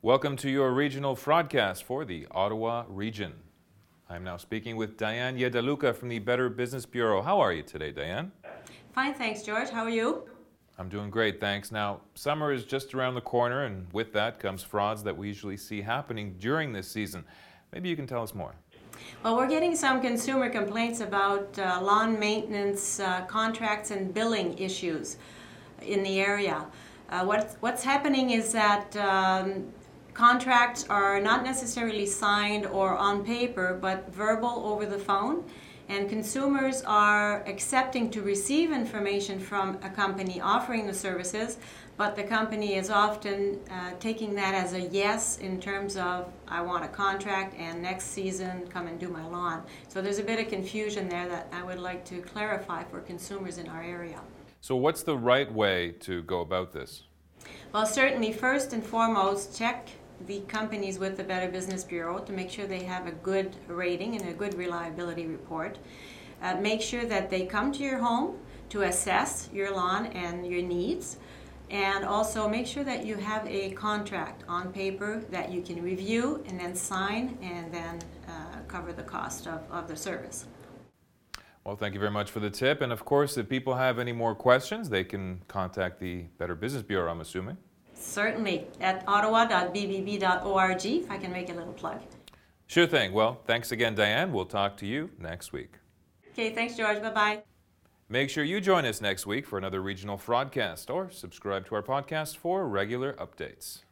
Welcome to your regional broadcast for the Ottawa region. I'm now speaking with Diane Yedaluka from the Better Business Bureau. How are you today, Diane? Fine, thanks, George. How are you? I'm doing great, thanks. Now, summer is just around the corner, and with that comes frauds that we usually see happening during this season. Maybe you can tell us more. Well, we're getting some consumer complaints about uh, lawn maintenance uh, contracts and billing issues in the area. Uh, what's, what's happening is that um, contracts are not necessarily signed or on paper, but verbal over the phone and consumers are accepting to receive information from a company offering the services, but the company is often uh, taking that as a yes in terms of I want a contract and next season come and do my lawn. So there's a bit of confusion there that I would like to clarify for consumers in our area. So, what's the right way to go about this? Well, certainly, first and foremost, check the companies with the Better Business Bureau to make sure they have a good rating and a good reliability report. Uh, make sure that they come to your home to assess your lawn and your needs. And also make sure that you have a contract on paper that you can review and then sign and then uh, cover the cost of, of the service. Well, thank you very much for the tip. And of course, if people have any more questions, they can contact the Better Business Bureau, I'm assuming. Certainly, at ottawa.bbb.org, if I can make a little plug. Sure thing. Well, thanks again, Diane. We'll talk to you next week. Okay, thanks, George. Bye bye. Make sure you join us next week for another regional broadcast or subscribe to our podcast for regular updates.